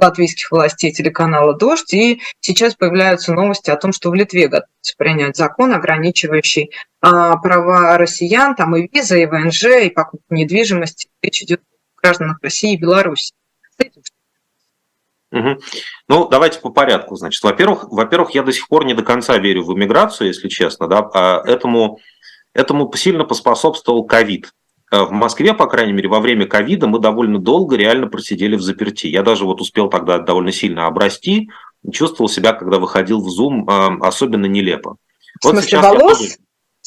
латвийских властей телеканала «Дождь», и сейчас появляются новости о том, что в Литве готовится принять закон, ограничивающий а, права россиян, там и виза, и ВНЖ, и покупку недвижимости. Речь идет о гражданах России и Беларуси. Угу. Ну, давайте по порядку. Значит, во-первых, во-первых, я до сих пор не до конца верю в иммиграцию, если честно, да, а этому, этому сильно поспособствовал ковид. Э, в Москве, по крайней мере, во время ковида мы довольно долго реально просидели в заперти. Я даже вот успел тогда довольно сильно обрасти, чувствовал себя, когда выходил в Zoom, э, особенно нелепо. В вот смысле волос? Я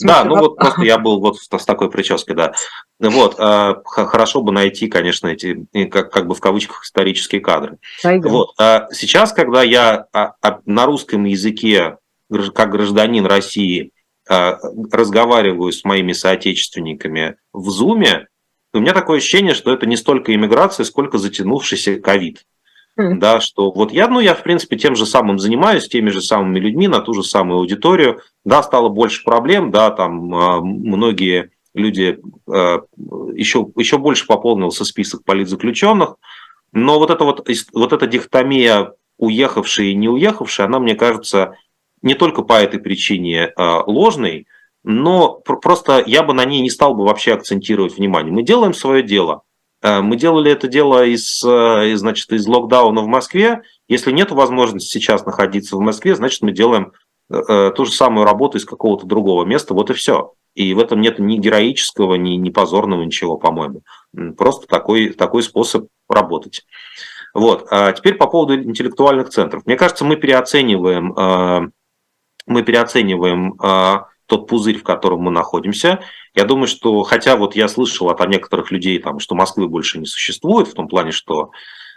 да, ну вот просто я был вот с такой прической, да. Вот, а, хорошо бы найти, конечно, эти, как, как бы в кавычках, исторические кадры. Вот, а сейчас, когда я а, на русском языке, как гражданин России, разговариваю с моими соотечественниками в Зуме, у меня такое ощущение, что это не столько иммиграция, сколько затянувшийся ковид. Mm. Да, что вот я, ну, я, в принципе, тем же самым занимаюсь, теми же самыми людьми, на ту же самую аудиторию. Да, стало больше проблем, да, там э, многие люди, э, еще, еще больше пополнился список политзаключенных, но вот эта вот, вот эта дихотомия уехавшие и не уехавшие, она, мне кажется, не только по этой причине э, ложной, но просто я бы на ней не стал бы вообще акцентировать внимание. Мы делаем свое дело – Э, мы делали это дело из, э, значит, из локдауна в Москве. Если нет возможности сейчас находиться в Москве, значит, мы делаем э, ту же самую работу из какого-то другого места, вот и все. И в этом нет ни героического, ни, ни позорного ничего, по-моему. Просто такой, такой способ работать. Вот. А теперь по поводу интеллектуальных центров. Мне кажется, мы переоцениваем, мы переоцениваем то, тот пузырь, в котором мы находимся. Я думаю, что, хотя вот я слышал от некоторых людей, там, что Москвы больше не существует, в том плане, что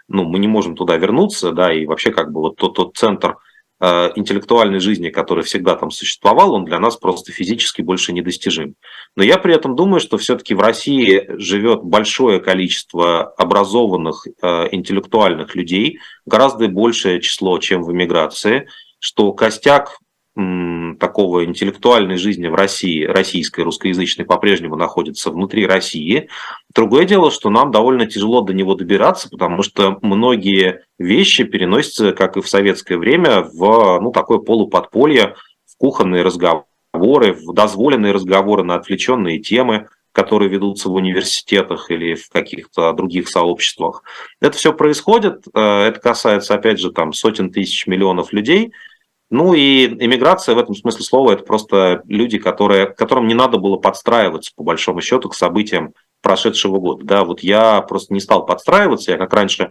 ну, мы не можем туда вернуться, да, и вообще как бы вот тот, тот центр Э, интеллектуальной жизни, который всегда там существовал, он для нас просто физически больше недостижим. Но я при этом думаю, что все-таки в России живет большое количество образованных э, интеллектуальных людей, гораздо большее число, чем в эмиграции, что костяк такого интеллектуальной жизни в России, российской, русскоязычной, по-прежнему находится внутри России. Другое дело, что нам довольно тяжело до него добираться, потому что многие вещи переносятся, как и в советское время, в ну, такое полуподполье, в кухонные разговоры, в дозволенные разговоры на отвлеченные темы, которые ведутся в университетах или в каких-то других сообществах. Это все происходит, э, это касается, опять же, там сотен тысяч миллионов людей – ну и иммиграция в этом смысле слова – это просто люди, которые, которым не надо было подстраиваться, по большому счету, к событиям прошедшего года. Да, вот я просто не стал подстраиваться, я как раньше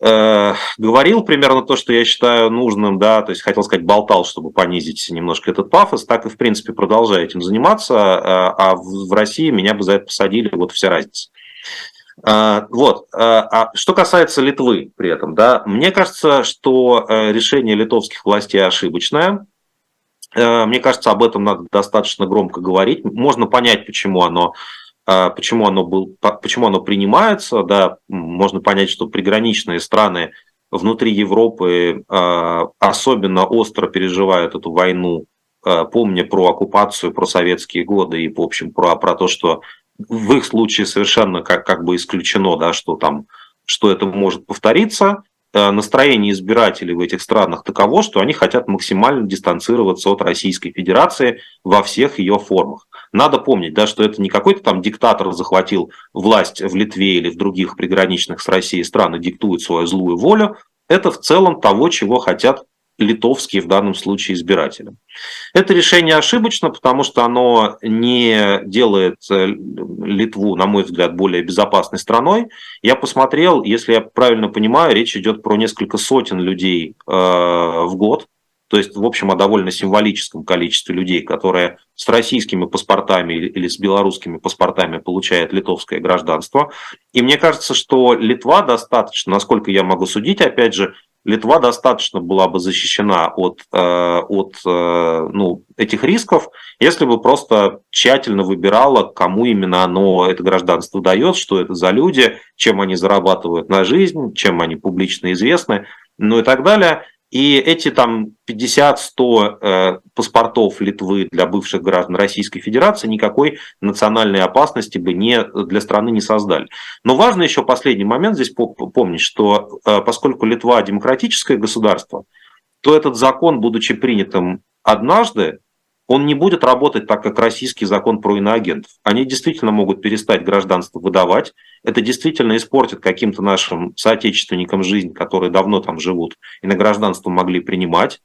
э, говорил примерно то, что я считаю нужным, да, то есть хотел сказать болтал, чтобы понизить немножко этот пафос, так и в принципе продолжаю этим заниматься, э, а в, в России меня бы за это посадили, вот вся разница. А, вот. А, а что касается Литвы при этом, да, мне кажется, что э, решение литовских властей ошибочное. Э, мне кажется, об этом надо достаточно громко говорить. Можно понять, почему оно почему оно, был, почему оно принимается. Да, можно понять, что приграничные страны внутри Европы особенно остро переживают эту войну, помня про оккупацию, про советские годы и, в общем, про, про то, что в их случае совершенно как, как бы исключено, да, что там, что это может повториться. Э, настроение избирателей в этих странах таково, что они хотят максимально дистанцироваться от Российской Федерации во всех ее формах. Надо помнить, да, что это не какой-то там диктатор захватил власть в Литве или в других приграничных с Россией странах, диктует свою злую волю. Это в целом того, чего хотят литовские в данном случае избиратели. Это решение ошибочно, потому что оно не делает э, Литву, на мой взгляд, более безопасной страной. Я посмотрел, если я правильно понимаю, речь идет про несколько сотен людей э, в год, то есть, в общем, о довольно символическом количестве людей, которые с российскими паспортами или с белорусскими паспортами получают литовское гражданство. И мне кажется, что Литва достаточно, насколько я могу судить, опять же, Литва достаточно была бы защищена от, э, от э, ну, этих рисков, если бы просто тщательно выбирала, кому именно оно, это гражданство дает, что это за люди, чем они зарабатывают на жизнь, чем они публично известны, ну и так далее. И эти там 50-100 э, паспортов Литвы для бывших граждан Российской Федерации никакой национальной опасности бы не, для страны не создали. Но важно еще последний момент здесь помнить, что э, поскольку Литва демократическое государство, то этот закон, будучи принятым однажды, он не будет работать так, как российский закон про иноагентов. Они действительно могут перестать гражданство выдавать. Это действительно испортит каким-то нашим соотечественникам жизнь, которые давно там живут и на гражданство могли принимать.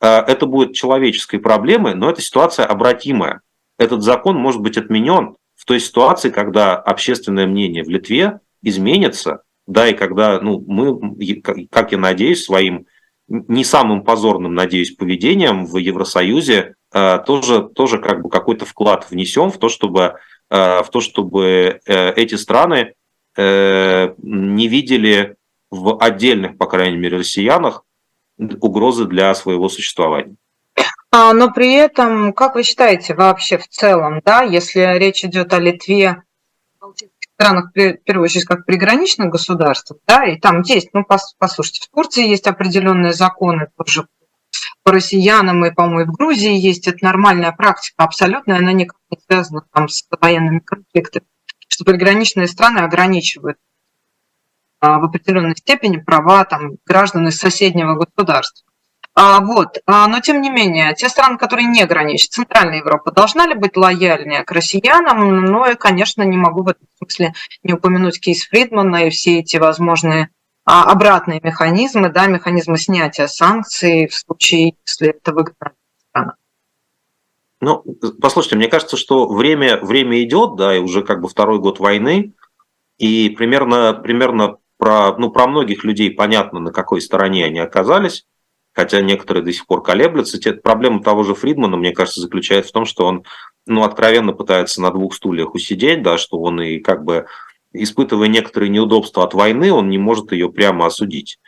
Э, это будет человеческой проблемой, но эта ситуация обратимая. Этот закон может быть отменен в той ситуации, когда общественное мнение в Литве изменится, да, и когда ну, мы, как я надеюсь, своим не самым позорным, надеюсь, поведением в Евросоюзе э, тоже, тоже как бы какой-то вклад внесем в то, чтобы, э, в то, чтобы э, эти страны не видели в отдельных, по крайней мере, россиянах угрозы для своего существования. А, но при этом, как вы считаете вообще в целом, да, если речь идет о Литве, странах, в первую очередь, как приграничных государствах, да, и там есть, ну, послушайте, в Турции есть определенные законы тоже по россиянам, и, по-моему, в Грузии есть, это нормальная практика абсолютно, она никак не связана там с военными конфликтами, что приграничные страны ограничивают а, в определенной степени права там, граждан из соседнего государства. А, вот. А, но тем не менее, те страны, которые не граничат, Центральная Европа, должна ли быть лояльнее к россиянам? Ну и, конечно, не могу в этом смысле не упомянуть кейс Фридмана и все эти возможные а, обратные механизмы, да, механизмы снятия санкций в случае, если это выгодно страна. Ну, послушайте, мне кажется, что время, время идет, да, и уже как бы второй год войны, и примерно, примерно про, ну, про многих людей понятно, на какой стороне они оказались. Хотя некоторые до сих пор колеблются. Проблема того же Фридмана, мне кажется, заключается в том, что он ну, откровенно пытается на двух стульях усидеть, да, что он и как бы испытывая некоторые неудобства от войны, он не может ее прямо осудить.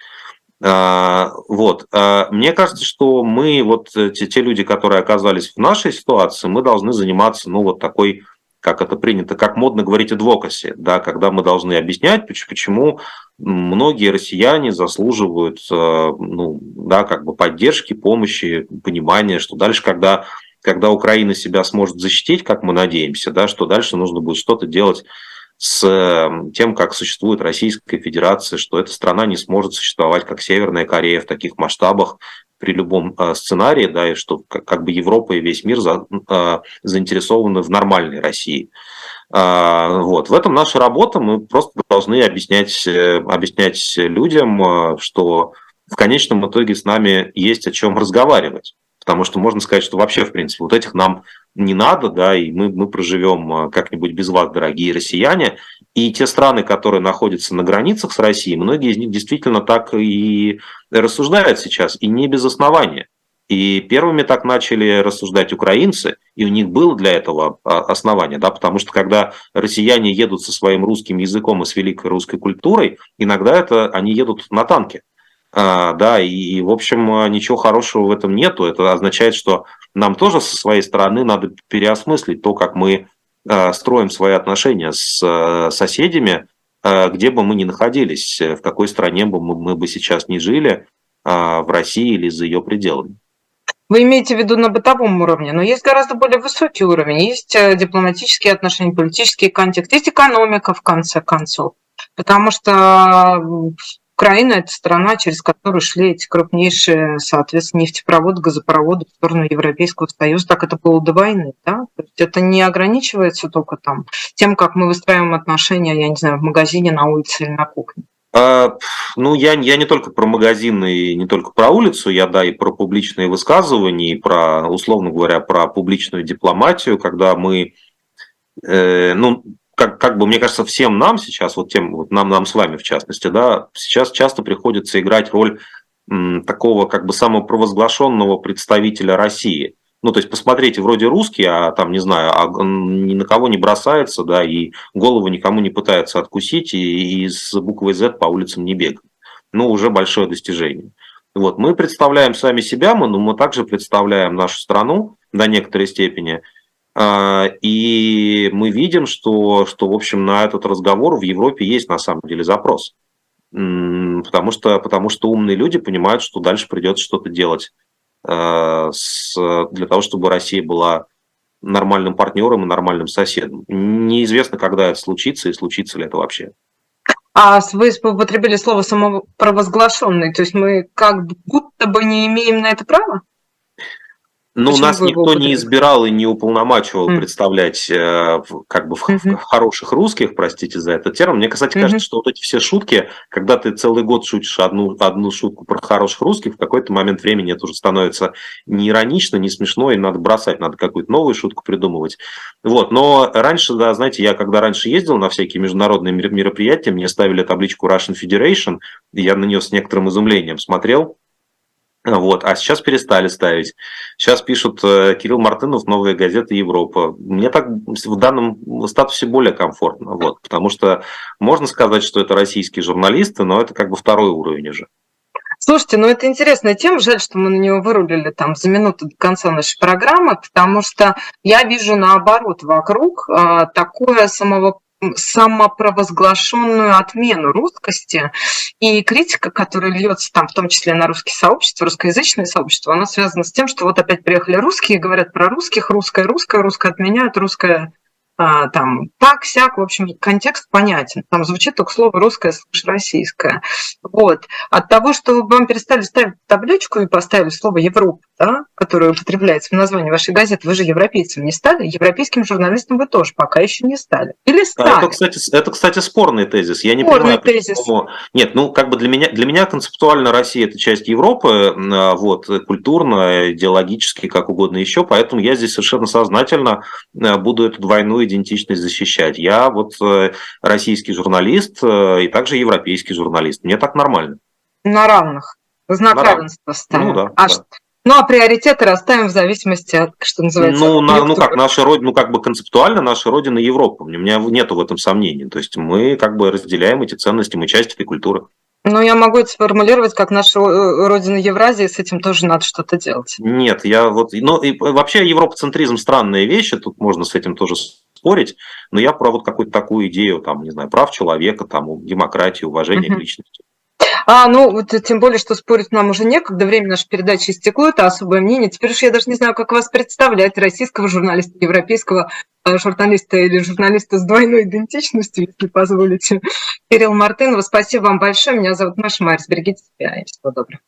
А, вот. А, мне кажется, что мы, вот те, те люди, которые оказались в нашей ситуации, мы должны заниматься, ну, вот такой, как это принято, как модно говорить, адвокаси, да, когда мы должны объяснять, почему многие россияне заслуживают, а, ну, да, как бы поддержки, помощи, понимания, что дальше, когда когда Украина себя сможет защитить, как мы надеемся, да, что дальше нужно будет что-то делать с эм, тем, как существует Российская Федерация, что эта страна не сможет существовать как Северная Корея в таких масштабах при любом э, сценарии, да, и что как бы Европа и весь мир за, э, заинтересованы в нормальной России. А, вот. В этом наша работа, мы просто должны объяснять, э, объяснять людям, что в конечном итоге с нами есть о чем разговаривать. Потому что можно сказать, что вообще, в принципе, вот этих нам не надо, да, и мы, мы проживем а, как-нибудь без вас, дорогие россияне. И те страны, которые находятся на границах с Россией, многие из них действительно так и рассуждают сейчас, и не без основания. И первыми так начали рассуждать украинцы, и у них было для этого а, основание, да, потому что когда россияне едут со своим русским языком и с великой русской культурой, иногда это они едут на танке. А, да, и, в общем, ничего хорошего в этом нету. Это означает, что нам тоже со своей стороны надо переосмыслить то, как мы а, строим свои отношения с а, соседями, где бы мы ни находились, в какой стране бы мы, мы бы сейчас не жили, в России или за ее пределами. Вы имеете в виду на бытовом уровне, но есть гораздо более высокий уровень. Есть э, дипломатические отношения, политический контекст, есть экономика, в конце концов. Потому что Украина – это страна, через которую шли эти крупнейшие, соответственно, нефтепроводы, газопроводы в сторону Европейского Союза. Так это было до войны. Да? То есть это не ограничивается только там тем, как мы выстраиваем отношения, я не знаю, в магазине, на улице или на кухне. А, ну, я, я не только про магазины и не только про улицу, я, да, и про публичные высказывания, и про, условно говоря, про публичную дипломатию, когда мы, э, ну, как, как бы, мне кажется, всем нам сейчас, вот тем, вот нам, нам с вами в частности, да, сейчас часто приходится играть роль такого как бы самопровозглашенного представителя России. Ну, то есть, посмотрите, вроде русский, а там, не знаю, а ни на кого не бросается, да, и голову никому не пытается откусить, и, и с буквой Z по улицам не бегает. Ну, уже большое достижение. Вот, мы представляем сами себя, мы, но мы также представляем нашу страну до некоторой степени – и мы видим, что, что, в общем, на этот разговор в Европе есть на самом деле запрос. Потому что, потому что умные люди понимают, что дальше придется что-то делать а, с, для того, чтобы Россия была нормальным партнером и нормальным соседом. Неизвестно, когда это случится и случится ли это вообще. А вы употребили слово самопровозглашенный, то есть мы как будто бы не имеем на это права? Ну, Почему нас никто не избирал и не уполномачивал mm. представлять э, как бы в, mm-hmm. в хороших русских, простите за этот термин. Мне, кстати, mm-hmm. кажется, что вот эти все шутки, когда ты целый год шутишь одну, одну шутку про хороших русских, в какой-то момент времени это уже становится не иронично, не смешно, и надо бросать, надо какую-то новую шутку придумывать. Вот. Но раньше, да, знаете, я когда раньше ездил на всякие международные мероприятия, мне ставили табличку Russian Federation, и я на нее с некоторым изумлением смотрел, вот. А сейчас перестали ставить. Сейчас пишут э, Кирилл Мартынов, новая газета Европа. Мне так в данном статусе более комфортно, вот, потому что можно сказать, что это российские журналисты, но это как бы второй уровень уже. Слушайте, ну это интересная тема, жаль, что мы на нее вырулили там за минуту до конца нашей программы, потому что я вижу наоборот вокруг а, такое самого самопровозглашенную отмену русскости. И критика, которая льется там, в том числе на русские сообщества, русскоязычное сообщество, она связана с тем, что вот опять приехали русские, говорят про русских, русское, русское, русское отменяют, русское там так, сяк, в общем, контекст понятен. Там звучит только слово русское, слышь, российское. Вот. От того, что вам перестали ставить табличку и поставили слово Европа, да, которое употребляется в названии вашей газеты, вы же европейцем не стали, европейским журналистом вы тоже пока еще не стали. Или стали? Это, кстати, это, кстати спорный тезис. Я не спорный понимаю, тезис. Почему... Нет, ну, как бы для меня, для меня концептуально Россия – это часть Европы, а, вот, культурно, идеологически, как угодно еще, поэтому я здесь совершенно сознательно а, буду эту двойную идентичность защищать. Я вот э, российский журналист э, и также европейский журналист. Мне так нормально. На равных. Знак равенства ставим. Ну, да, а да. Ну, а приоритеты расставим в зависимости от, что называется... Ну, на, ну как, наша родина, ну, как бы концептуально наша родина Европа. У меня нету в этом сомнений. То есть мы как бы разделяем эти ценности, мы часть этой культуры. Ну, я могу это сформулировать как наша э, родина Евразии, с этим тоже надо что-то делать. Нет, я вот... Ну, и вообще европоцентризм странная вещь, тут можно с этим тоже спорить, но я про вот какую-то такую идею, там, не знаю, прав человека, там, демократии, уважения к личности. А, ну, вот тем более, что спорить нам уже некогда, время нашей передачи истекло, это особое мнение. Теперь уж я даже не знаю, как вас представлять, российского журналиста, европейского э, журналиста или журналиста с двойной идентичностью, если позволите. Кирилл Мартынов, спасибо вам большое. Меня зовут Маша Марис. Берегите себя и всего доброго.